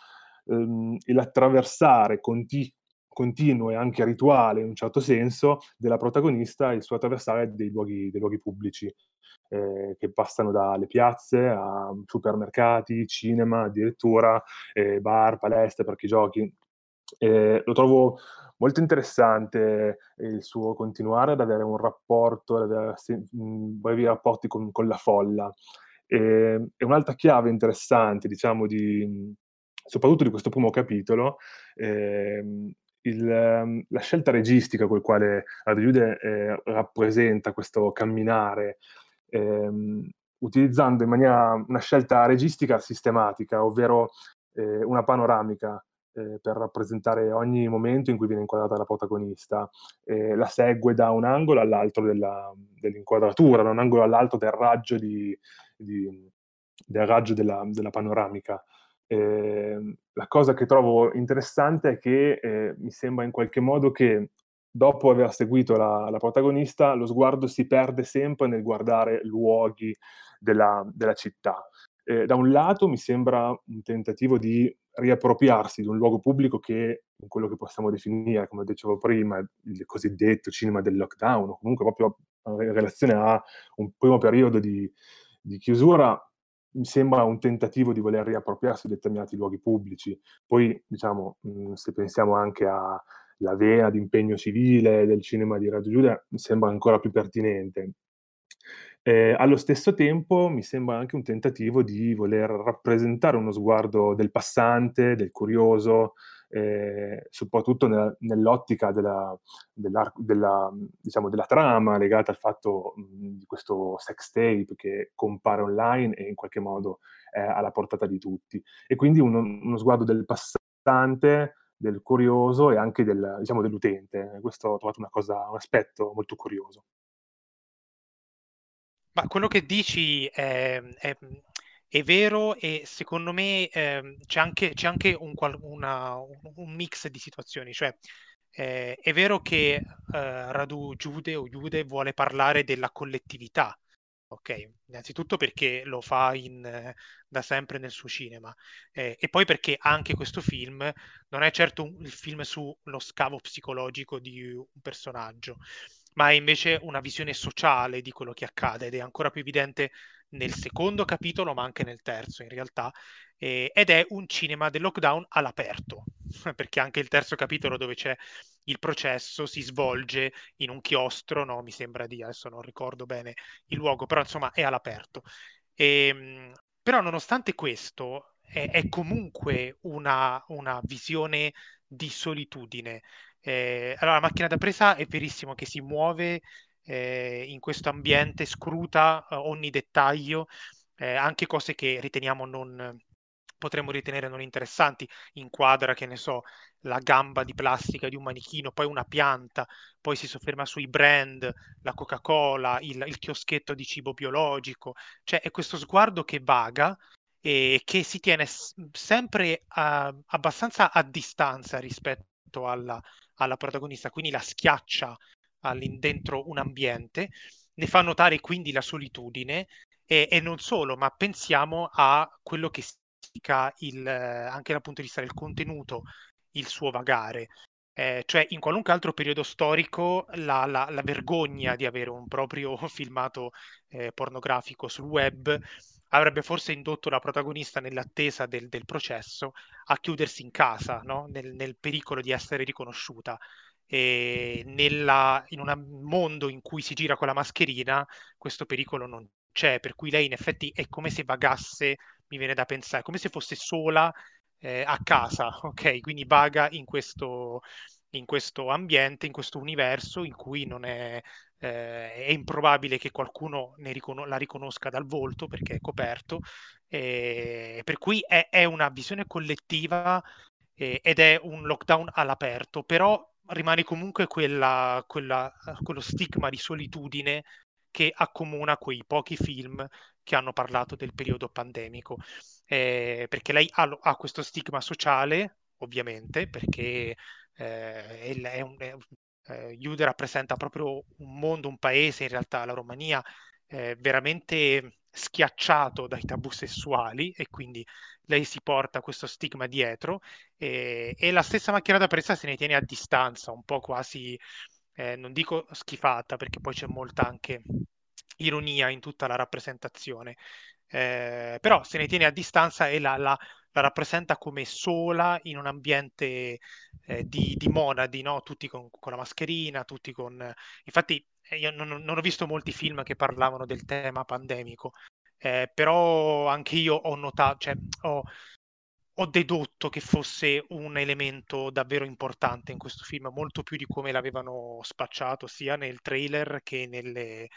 ehm, l'attraversare conti- continuo e anche rituale, in un certo senso, della protagonista, il suo attraversare dei luoghi, dei luoghi pubblici, eh, che passano dalle piazze a supermercati, cinema, addirittura eh, bar, palestre, parchi giochi. Eh, lo trovo molto interessante il suo continuare ad avere un rapporto, ad avere brevi rapporti con, con la folla. E, e un'altra chiave interessante, diciamo, di, soprattutto di questo primo capitolo, eh, il, la scelta registica con la quale Adriude eh, rappresenta questo camminare, ehm, utilizzando in maniera una scelta registica sistematica, ovvero eh, una panoramica eh, per rappresentare ogni momento in cui viene inquadrata la protagonista. Eh, la segue da un angolo all'altro della, dell'inquadratura, da un angolo all'altro del raggio, di, di, del raggio della, della panoramica. Eh, la cosa che trovo interessante è che eh, mi sembra in qualche modo che dopo aver seguito la, la, protagonista, lo sguardo si perde sempre nel guardare luoghi della, della città. Eh, da un lato mi sembra un tentativo di riappropriarsi di un luogo pubblico che è quello che possiamo definire, come dicevo prima, il cosiddetto cinema del lockdown, o comunque proprio in relazione a un primo periodo di, di chiusura, mi sembra un tentativo di voler riappropriarsi di determinati luoghi pubblici. Poi, diciamo, mh, se pensiamo anche alla vena di impegno civile del cinema di Radio Giulia, mi sembra ancora più pertinente. Eh, allo stesso tempo mi sembra anche un tentativo di voler rappresentare uno sguardo del passante, del curioso, eh, soprattutto nella, nell'ottica della, della, della, diciamo, della, trama legata al fatto mh, di questo sex tape che compare online e in qualche modo è alla portata di tutti. E quindi uno, uno sguardo del passante, del curioso e anche del, diciamo, dell'utente. Questo ho trovato cosa, un aspetto molto curioso. Ma quello che dici è, è, è vero e secondo me eh, c'è anche, c'è anche un, una, un, mix di situazioni, cioè eh, è vero che eh, Radu Giude o Giude vuole parlare della collettività, ok? Innanzitutto perché lo fa in, da sempre nel suo cinema eh, e poi perché anche questo film non è certo un, il film sullo scavo psicologico di un personaggio, ma è invece una visione sociale di quello che accade ed è ancora più evidente nel secondo capitolo, ma anche nel terzo in realtà, eh, ed è un cinema del lockdown all'aperto, perché anche il terzo capitolo dove c'è il processo si svolge in un chiostro, no? mi sembra di, adesso non ricordo bene il luogo, però insomma è all'aperto. E, ehm, però nonostante questo è, è comunque una, una visione di solitudine eh, allora, la macchina da presa è verissimo che si muove eh, in questo ambiente, scruta eh, ogni dettaglio, eh, anche cose che riteniamo non potremmo ritenere non interessanti, inquadra, che ne so, la gamba di plastica di un manichino, poi una pianta, poi si sofferma sui brand, la Coca-Cola, il, il chioschetto di cibo biologico, cioè è questo sguardo che vaga e che si tiene sempre a, abbastanza a distanza rispetto alla, alla protagonista, quindi la schiaccia dentro un ambiente, ne fa notare quindi la solitudine e, e non solo, ma pensiamo a quello che significa il, anche dal punto di vista del contenuto, il suo vagare. Eh, cioè in qualunque altro periodo storico la, la, la vergogna di avere un proprio filmato eh, pornografico sul web avrebbe forse indotto la protagonista nell'attesa del, del processo a chiudersi in casa, no? nel, nel, pericolo di essere riconosciuta. E nella, in un mondo in cui si gira con la mascherina, questo pericolo non c'è, per cui lei in effetti è come se vagasse, mi viene da pensare, come se fosse sola eh, a casa, ok? Quindi vaga in questo, in questo ambiente, in questo universo in cui non è, eh, è improbabile che qualcuno riconos- la riconosca dal volto perché è coperto, eh, per cui è, è, una visione collettiva eh, ed è un lockdown all'aperto, però rimane comunque quella, quella, quello stigma di solitudine che accomuna quei pochi film che hanno parlato del periodo pandemico, eh, perché lei ha, ha, questo stigma sociale, ovviamente, perché eh, è, un, è, eh, Jude rappresenta proprio un mondo, un paese, in realtà la Romania, eh, veramente schiacciato dai tabù sessuali e quindi lei si porta questo stigma dietro e, e la stessa macchina da presa se ne tiene a distanza, un po' quasi, eh, non dico schifata perché poi c'è molta anche ironia in tutta la rappresentazione, eh, però se ne tiene a distanza e la, la, la rappresenta come sola in un ambiente eh, di, di, monadi, no? tutti con, con, la mascherina, tutti con... Infatti io non, non, ho visto molti film che parlavano del tema pandemico, eh, però anche io ho notato, cioè, ho, ho dedotto che fosse un elemento davvero importante in questo film, molto più di come l'avevano spacciato sia nel trailer che nelle,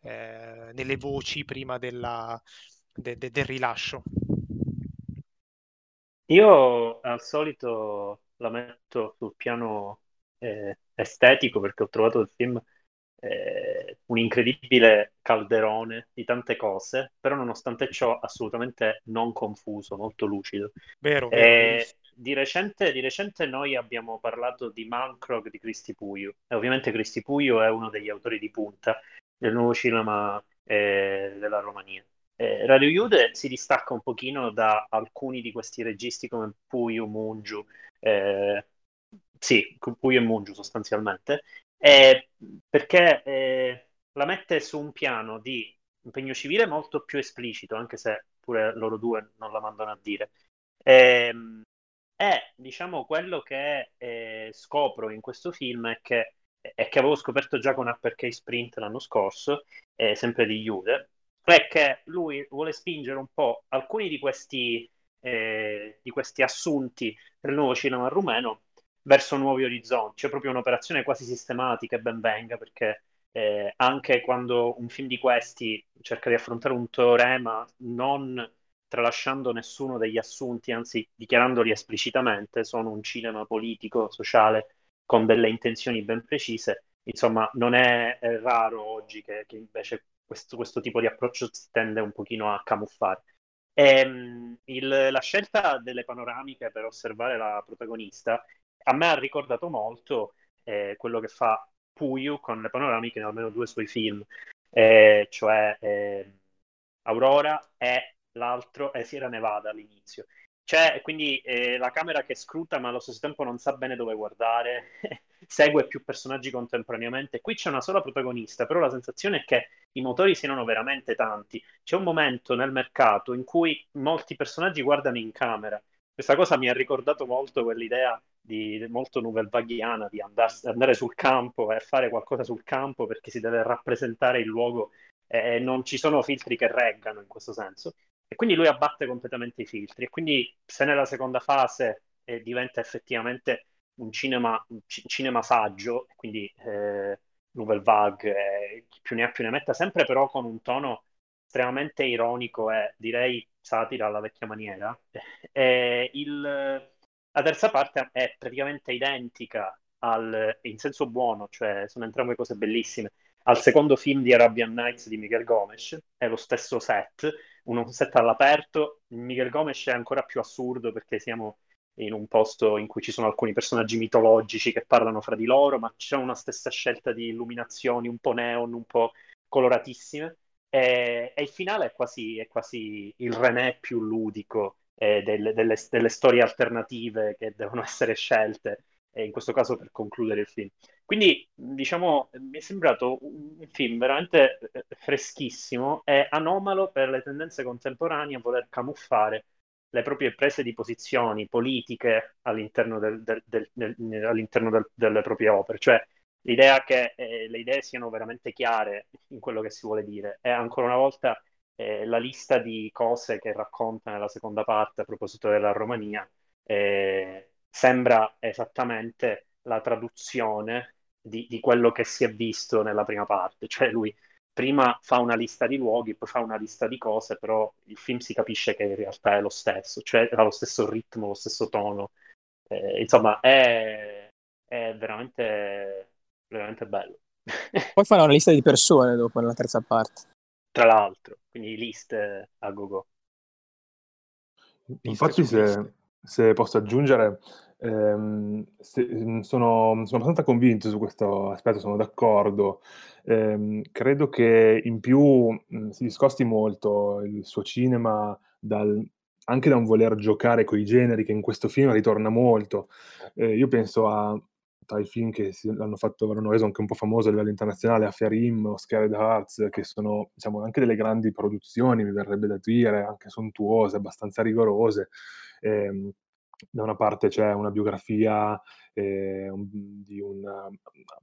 eh, nelle voci prima della, de, de, del rilascio. Io al solito la metto sul piano eh, estetico perché ho trovato il film eh, un incredibile calderone di tante cose, però nonostante ciò assolutamente non confuso, molto lucido. Vero, vero, eh, di, recente, di, recente, noi abbiamo parlato di Mankrog di Cristi Puio e ovviamente Cristi Puio è uno degli autori di punta del nuovo cinema eh, della Romania. Eh, Radio Jude si distacca un pochino da alcuni di questi registi come Puyo, Mungiu, eh, sì, Puyo e Mungiu sostanzialmente, eh, perché eh, la mette su un piano di impegno civile molto più esplicito, anche se pure loro due non la mandano a dire. Ehm, e diciamo quello che eh, scopro in questo film è che, è che avevo scoperto già con Uppercase Sprint l'anno scorso, eh, sempre di Jude, è che lui vuole spingere un po' alcuni di questi, eh, di questi assunti del nuovo cinema rumeno verso nuovi orizzonti. C'è proprio un'operazione quasi sistematica e ben venga, perché eh, anche quando un film di questi cerca di affrontare un teorema non tralasciando nessuno degli assunti, anzi dichiarandoli esplicitamente, sono un cinema politico, sociale, con delle intenzioni ben precise. Insomma, non è, è raro oggi che, che invece questo, questo, tipo di approccio si tende un pochino a camuffare. E, ehm, il, la scelta delle panoramiche per osservare la protagonista a me ha ricordato molto eh, quello che fa Puyu con le panoramiche in almeno due suoi film, eh, cioè eh, Aurora e l'altro è Sierra Nevada all'inizio. C'è quindi eh, la camera che scruta ma allo stesso tempo non sa bene dove guardare, segue più personaggi contemporaneamente. Qui c'è una sola protagonista, però la sensazione è che i motori siano veramente tanti. C'è un momento nel mercato in cui molti personaggi guardano in camera. Questa cosa mi ha ricordato molto quell'idea di, molto nouvelle di andars- andare sul campo e fare qualcosa sul campo perché si deve rappresentare il luogo e non ci sono filtri che reggano in questo senso. E quindi lui abbatte completamente i filtri. E quindi se nella seconda fase eh, diventa effettivamente un cinema, un c- cinema saggio, quindi eh, Nouvelle Vague, eh, più ne ha più ne metta, sempre però con un tono estremamente ironico e direi satira alla vecchia maniera. E il, la terza parte è praticamente identica al, in senso buono, cioè sono entrambe cose bellissime, al secondo film di Arabian Nights di Miguel Gomes, è lo stesso set, uno set all'aperto, Miguel Gomes è ancora più assurdo perché siamo in un posto in cui ci sono alcuni personaggi mitologici che parlano fra di loro, ma c'è una stessa scelta di illuminazioni un po' neon, un po' coloratissime. E, e il finale è quasi, è quasi, il René più ludico eh, delle, delle, delle, storie alternative che devono essere scelte, e in questo caso per concludere il film. Quindi, diciamo, mi è sembrato un film veramente eh, freschissimo e anomalo per le tendenze contemporanee a voler camuffare le proprie prese di posizioni politiche all'interno, del, del, del, all'interno delle proprie opere. Cioè, l'idea che eh, le idee siano veramente chiare in quello che si vuole dire. E ancora una volta eh, la lista di cose che racconta nella seconda parte a proposito della Romania eh, sembra esattamente la traduzione di, di, quello che si è visto nella prima parte. Cioè lui prima fa una lista di luoghi, poi fa una lista di cose, però il film si capisce che in realtà è lo stesso, cioè ha lo stesso ritmo, lo stesso tono. Eh, insomma, è, è veramente, veramente bello. Poi farà una lista di persone dopo nella terza parte. Tra l'altro, quindi liste a go-go. Infatti, se, se, posso aggiungere, ehm, se, sono, sono, abbastanza convinto su questo aspetto, sono d'accordo. Ehm, credo che in più mh, si discosti molto il suo cinema dal, anche da un voler giocare con i generi che in questo film ritorna molto. Eh, io penso a tra i film che l'hanno fatto, l'hanno reso anche un po' famoso a livello internazionale, a Ferim o Scared Hearts, che sono diciamo, anche delle grandi produzioni, mi verrebbe da dire, anche sontuose, abbastanza rigorose. Eh, da una parte c'è una biografia eh, di un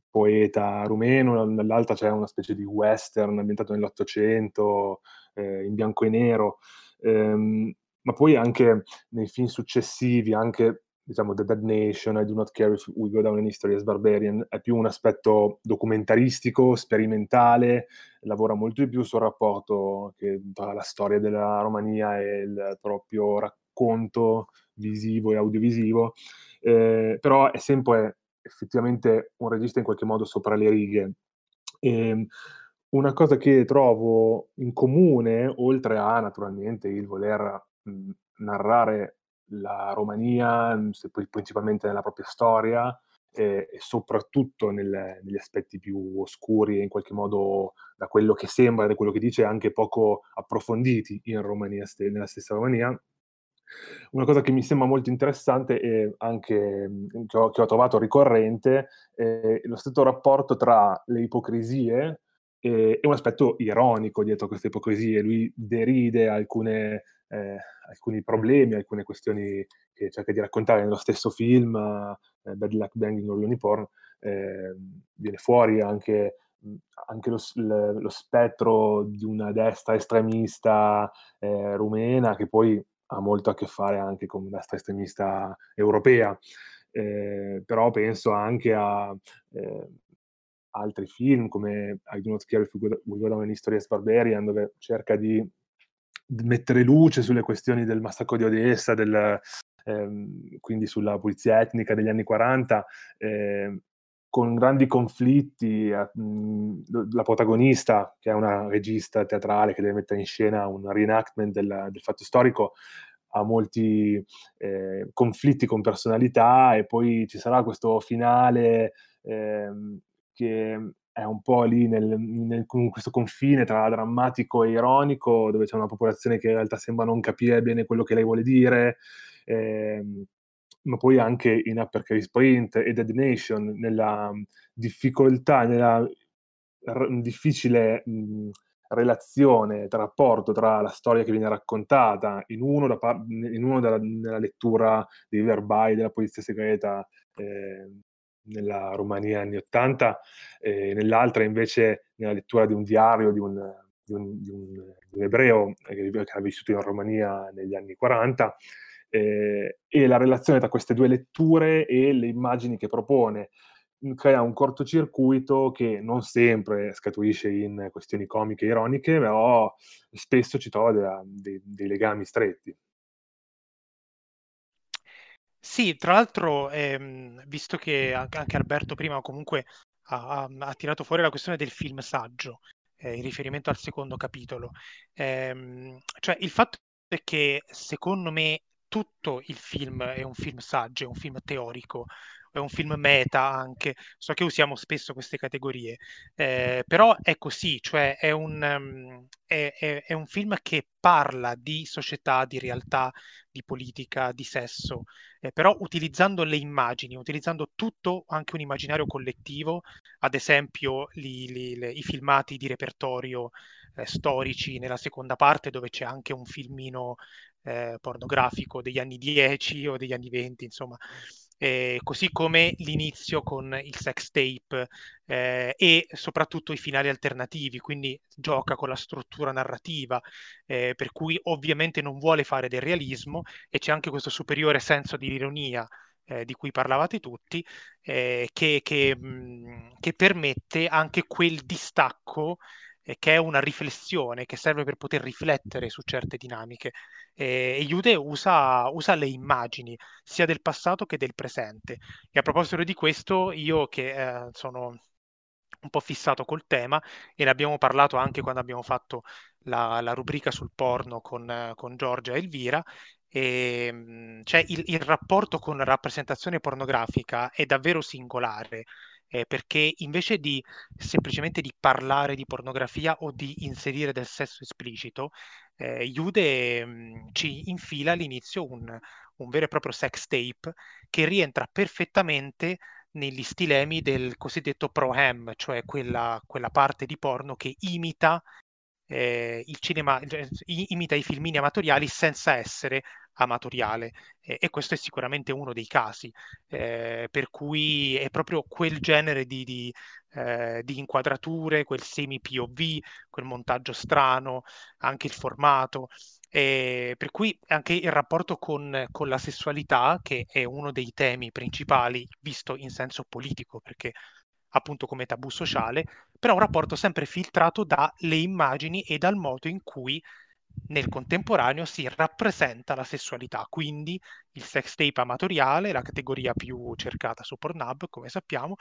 poeta rumeno, nell'altra c'è una specie di western ambientato nell'Ottocento, eh, in bianco e nero. Ehm, ma poi anche nei film successivi, anche diciamo, The Dead Nation, I Do Not Care If We Go Down in History as Barbarian, è più un aspetto documentaristico, sperimentale, lavora molto di più sul rapporto che, tra la storia della Romania e il proprio racconto visivo e audiovisivo, eh, però è sempre effettivamente un regista in qualche modo sopra le righe. E, ehm, una cosa che trovo in comune, oltre a naturalmente il voler mh, narrare la Romania, mhmm, principalmente nella propria storia e, e soprattutto nel, negli aspetti più oscuri e in qualche modo da quello che sembra, da quello che dice, anche poco approfonditi in Romania, nella stessa Romania. Una cosa che mi sembra molto interessante e anche mhmm, che ho, che ho trovato ricorrente è lo stesso rapporto tra le ipocrisie e, e un aspetto ironico dietro queste ipocrisie. Lui deride alcune eh, alcuni problemi, alcune questioni che cerca di raccontare nello stesso film, eh, Bad Luck Banging or Looney Porn, eh, viene fuori anche, anche lo, lo, spettro di una destra estremista eh, rumena che poi ha molto a che fare anche con una destra estremista europea. Eh, però penso anche a eh, altri film come I Do Not Care If We Go Down in History as Barbarian, dove cerca di mettere luce sulle questioni del massacro di Odessa, del, ehm, quindi sulla pulizia etnica degli anni 40, eh, con grandi conflitti. Eh, la protagonista, che è una regista teatrale che deve mettere in scena un reenactment del, del fatto storico, ha molti eh, conflitti con personalità e poi ci sarà questo finale ehm, che è un po' lì nel, nel, in questo confine tra drammatico e ironico, dove c'è una popolazione che in realtà sembra non capire bene quello che lei vuole dire, ehm, ma poi anche in Upper Case Sprint e Dead Nation, nella difficoltà, nella r- difficile mh, relazione, tra rapporto tra la storia che viene raccontata in uno, da par- in uno della, nella lettura dei verbali della polizia segreta eh, nella Romania anni 80, e nell'altra invece nella lettura di un diario di un, di un, di un, di un ebreo che ha vissuto in Romania negli anni 40, eh, e la relazione tra queste due letture e le immagini che propone crea un cortocircuito che non sempre scaturisce in questioni comiche e ironiche, però spesso ci trova dei, dei legami stretti. Sì, tra l'altro, ehm, visto che anche Alberto prima comunque ha, ha- ha tirato fuori la questione del film saggio, eh, in riferimento al secondo capitolo, ehm, cioè il fatto è che secondo me tutto il film è un film saggio, è un film teorico, è un film meta anche, so che usiamo spesso queste categorie, eh, però è così, cioè è un, um, è, è, è un film che parla di società, di realtà, di politica, di sesso, eh, però utilizzando le immagini, utilizzando tutto, anche un immaginario collettivo, ad esempio li, li, le, i filmati di repertorio eh, storici nella seconda parte dove c'è anche un filmino eh, pornografico degli anni 10 o degli anni 20, insomma. Eh, così come l'inizio con il sex tape eh, e soprattutto i finali alternativi, quindi gioca con la struttura narrativa, eh, per cui ovviamente non vuole fare del realismo e c'è anche questo superiore senso di ironia eh, di cui parlavate tutti, eh, che, che, mh, che, permette anche quel distacco eh, che è una riflessione che serve per poter riflettere su certe dinamiche. Eh, e Jude usa, usa, le immagini sia del passato che del presente. E a proposito di questo, io che eh, sono un po' fissato col tema e ne abbiamo parlato anche quando abbiamo fatto la, la rubrica sul porno con, con Giorgia e Elvira. E, ehm, cioè il, il rapporto con rappresentazione pornografica è davvero singolare eh, perché invece di semplicemente di parlare di pornografia o di inserire del sesso esplicito, eh, Jude mh, mm, ci infila all'inizio un, un vero e proprio sex tape che rientra perfettamente negli stilemi del cosiddetto pro-ham, cioè quella, quella parte di porno che imita eh, il cinema, cioè, imita i filmini amatoriali senza essere amatoriale eh, e questo è sicuramente uno dei casi, eh, per cui è proprio quel genere di, di, eh, di inquadrature, quel semi-POV, quel montaggio strano, anche il formato. Eh, per cui anche il rapporto con, con, la sessualità, che è uno dei temi principali visto in senso politico, perché appunto come tabù sociale, però un rapporto sempre filtrato dalle immagini e dal modo in cui nel contemporaneo si rappresenta la sessualità, quindi il sex tape amatoriale, la categoria più cercata su Pornhub, come sappiamo,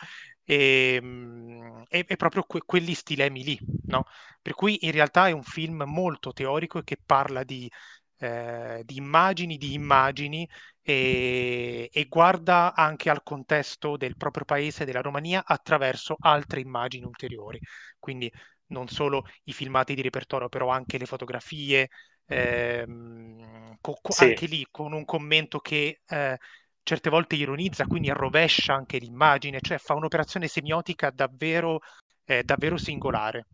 e, ehm, e, e proprio que- quegli stilemi lì, no? Per cui in realtà è un film molto teorico e che parla di, eh, di immagini, di immagini e, e, guarda anche al contesto del proprio paese, della Romania, attraverso altre immagini ulteriori. Quindi non solo i filmati di repertorio, però anche le fotografie, ehm, co- sì. anche lì con un commento che eh, certe volte ironizza, quindi arrovescia anche l'immagine, cioè fa un'operazione semiotica davvero, eh, davvero singolare.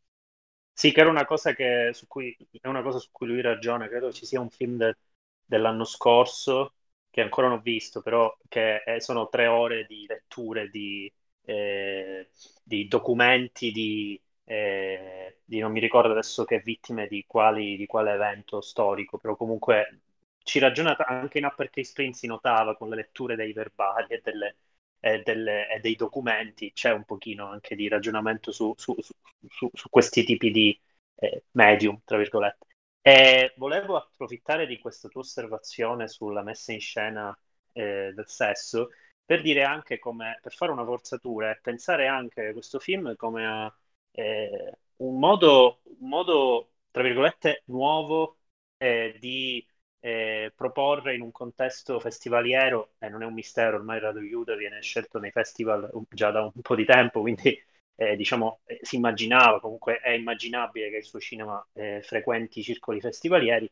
Sì, che era una cosa che, su cui, è una cosa su cui lui ragiona, credo ci sia un film de, dell'anno scorso che ancora non ho visto, però che è, sono tre ore di letture di, eh, di documenti di eh, non mi ricordo adesso che vittime di, quali, di quale evento storico, però comunque ci ragiona anche in Uppercase Prince si notava con le letture dei verbali e, delle, e, delle, e dei documenti, c'è un pochino anche di ragionamento su, su, su, su questi tipi di eh, medium, tra virgolette. E volevo approfittare di questa tua osservazione sulla messa in scena eh, del sesso per dire anche come, per fare una forzatura e pensare anche a questo film come a eh, un, modo, un modo, tra virgolette, nuovo eh, di eh, proporre in un contesto festivaliero, e non è un mistero, ormai Radio Jude viene scelto nei festival già da un po' di tempo, quindi eh, diciamo, eh, si immaginava, comunque è immaginabile che il suo cinema eh, frequenti i circoli festivalieri.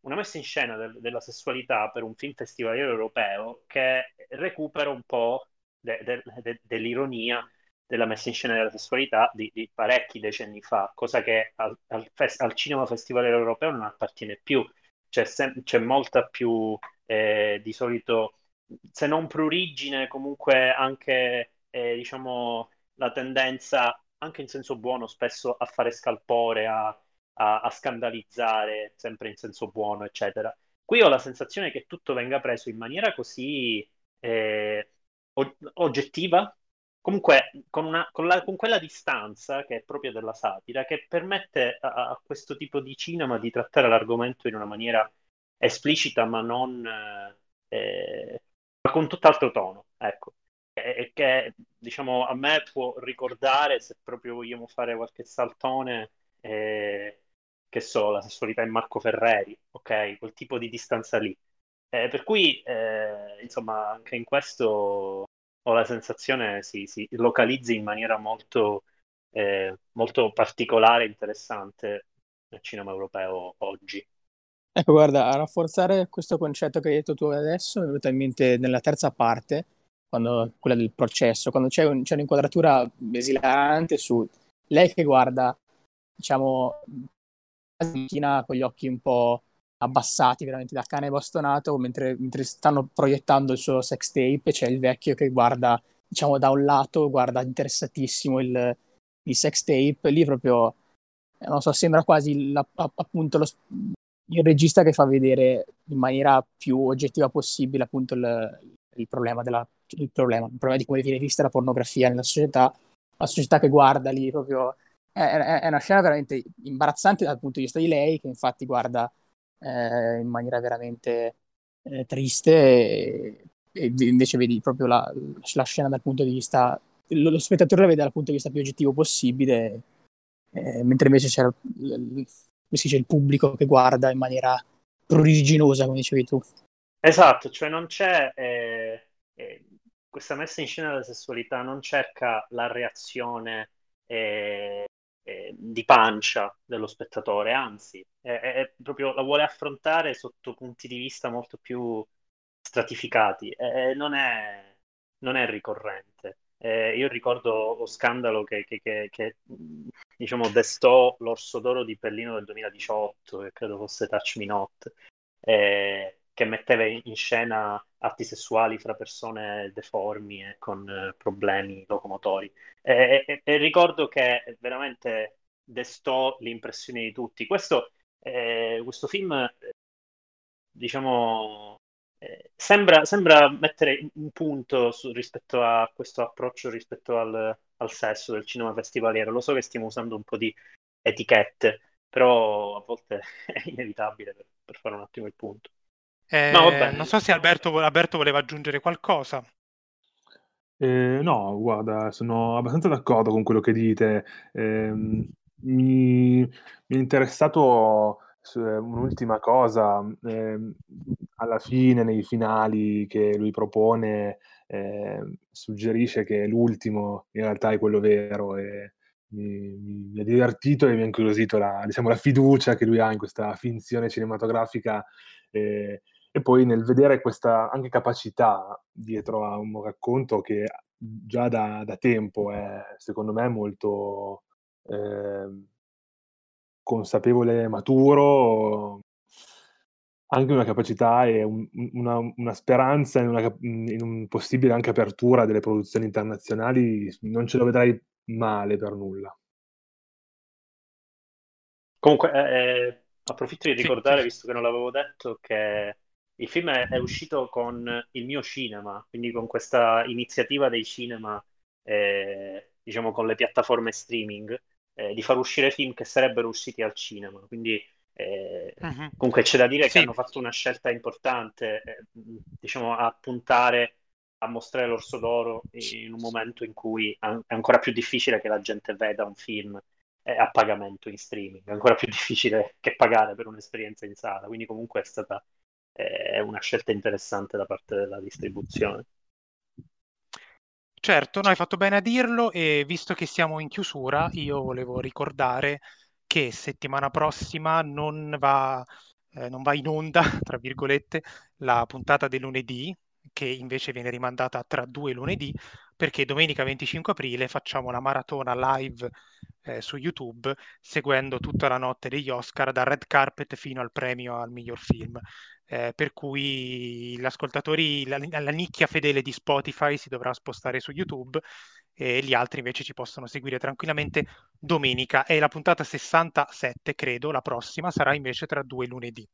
una messa in scena del, della sessualità per un film festivaliero europeo che recupera un po' de, de, de, dell'ironia della messa in scena della sessualità di, di parecchi decenni fa, cosa che al, al, fest, al, cinema festival europeo non appartiene più. C'è, sem- c'è molta più, eh, di solito, se non prurigine, comunque anche, eh, diciamo, la tendenza, anche in senso buono, spesso a fare scalpore, a, a, a scandalizzare, sempre in senso buono, eccetera. Qui ho la sensazione che tutto venga preso in maniera così eh, oggettiva, comunque con, una, con, la, con, quella distanza che è propria della satira, che permette a, a, questo tipo di cinema di trattare l'argomento in una maniera esplicita, ma non eh, ma con tutt'altro tono, ecco. E che diciamo a me può ricordare, se proprio vogliamo fare qualche saltone, eh, che so, la sessualità in Marco Ferreri, ok? Quel tipo di distanza lì. Eh, per cui, eh, insomma, anche in questo ho la sensazione si, si localizzi in maniera molto, eh, molto particolare e interessante nel cinema europeo oggi. Ecco, guarda, a rafforzare questo concetto che hai detto tu adesso, mi è venuta in mente nella terza parte, quando, quella del processo, quando c'è, un, c'è un'inquadratura esilarante su lei che guarda, diciamo, con gli occhi un po' abbassati, veramente da cane bastonato, mentre, mentre stanno proiettando il suo sex tape, c'è il vecchio che guarda, diciamo, da un lato, guarda interessatissimo il, il sex tape, lì proprio, non so, sembra quasi la, appunto lo, il regista che fa vedere in maniera più oggettiva possibile appunto il, il, problema, della, il, problema, il problema di come viene vista la pornografia nella società, la società che guarda lì proprio è, è, è, una scena veramente imbarazzante dal punto di vista di lei che infatti guarda eh, in maniera veramente eh, triste e, e, invece vedi proprio la, la, scena dal punto di vista lo, lo, spettatore la vede dal punto di vista più oggettivo possibile eh, mentre invece c'era il, dice, il pubblico che guarda in maniera pruriginosa, come dicevi tu. Esatto, cioè non c'è eh, eh, questa messa in scena della sessualità, non cerca la reazione eh di pancia dello spettatore, anzi, è, proprio la vuole affrontare sotto punti di vista molto più stratificati. non è, non è ricorrente. Eh, io ricordo lo scandalo che, che, che, che diciamo, destò l'Orso d'Oro di Berlino del 2018, che credo fosse Touch Me Not, eh, che metteva in scena atti sessuali fra persone deformi e con eh, problemi locomotori. E, e, ricordo che veramente destò l'impressione di tutti. Questo, eh, questo film, diciamo, eh, sembra, sembra, mettere un punto su, rispetto a questo approccio rispetto al, al, sesso del cinema festivaliero. Lo so che stiamo usando un po' di etichette, però a volte è inevitabile per, per fare un attimo il punto. Eh, no, non so se Alberto, Alberto voleva aggiungere qualcosa. Eh, no, guarda, sono abbastanza d'accordo con quello che dite. Eh, mi, mi, è interessato eh, un'ultima cosa, eh, alla fine, nei finali che lui propone, eh, suggerisce che l'ultimo in realtà è quello vero e mi, mi, ha divertito e mi ha incuriosito la, diciamo, la, fiducia che lui ha in questa finzione cinematografica eh, e poi nel vedere questa anche capacità dietro a un racconto che già da, da tempo è secondo me molto consapevole, maturo, anche una capacità e un, una, una, speranza in una, in un possibile anche apertura delle produzioni internazionali, non ce lo vedrai male per nulla. Comunque, eh, eh approfitto di ricordare, sì. visto che non l'avevo detto, che il film è, è, uscito con il mio cinema, quindi con questa iniziativa dei cinema, eh, diciamo con le piattaforme streaming eh, di far uscire film che sarebbero usciti al cinema. Quindi eh, uh-huh. comunque c'è da dire sì. che hanno fatto una scelta importante, eh, diciamo, a puntare a mostrare l'Orso d'Oro in un momento in cui è ancora più difficile che la gente veda un film eh, a pagamento in streaming, è ancora più difficile che pagare per un'esperienza in sala, quindi comunque è stata eh, una scelta interessante da parte della distribuzione. Certo, no, hai fatto bene a dirlo e visto che siamo in chiusura, io volevo ricordare che settimana prossima non va, eh, non va in onda, tra virgolette, la puntata del lunedì, che invece viene rimandata tra due lunedì, perché domenica 25 aprile facciamo una maratona live eh, su YouTube, seguendo tutta la notte degli Oscar, dal red carpet fino al premio al miglior film eh, per cui gli ascoltatori, la, la, nicchia fedele di Spotify si dovrà spostare su YouTube e gli altri invece ci possono seguire tranquillamente domenica. E la puntata 67, credo, la prossima, sarà invece tra due lunedì.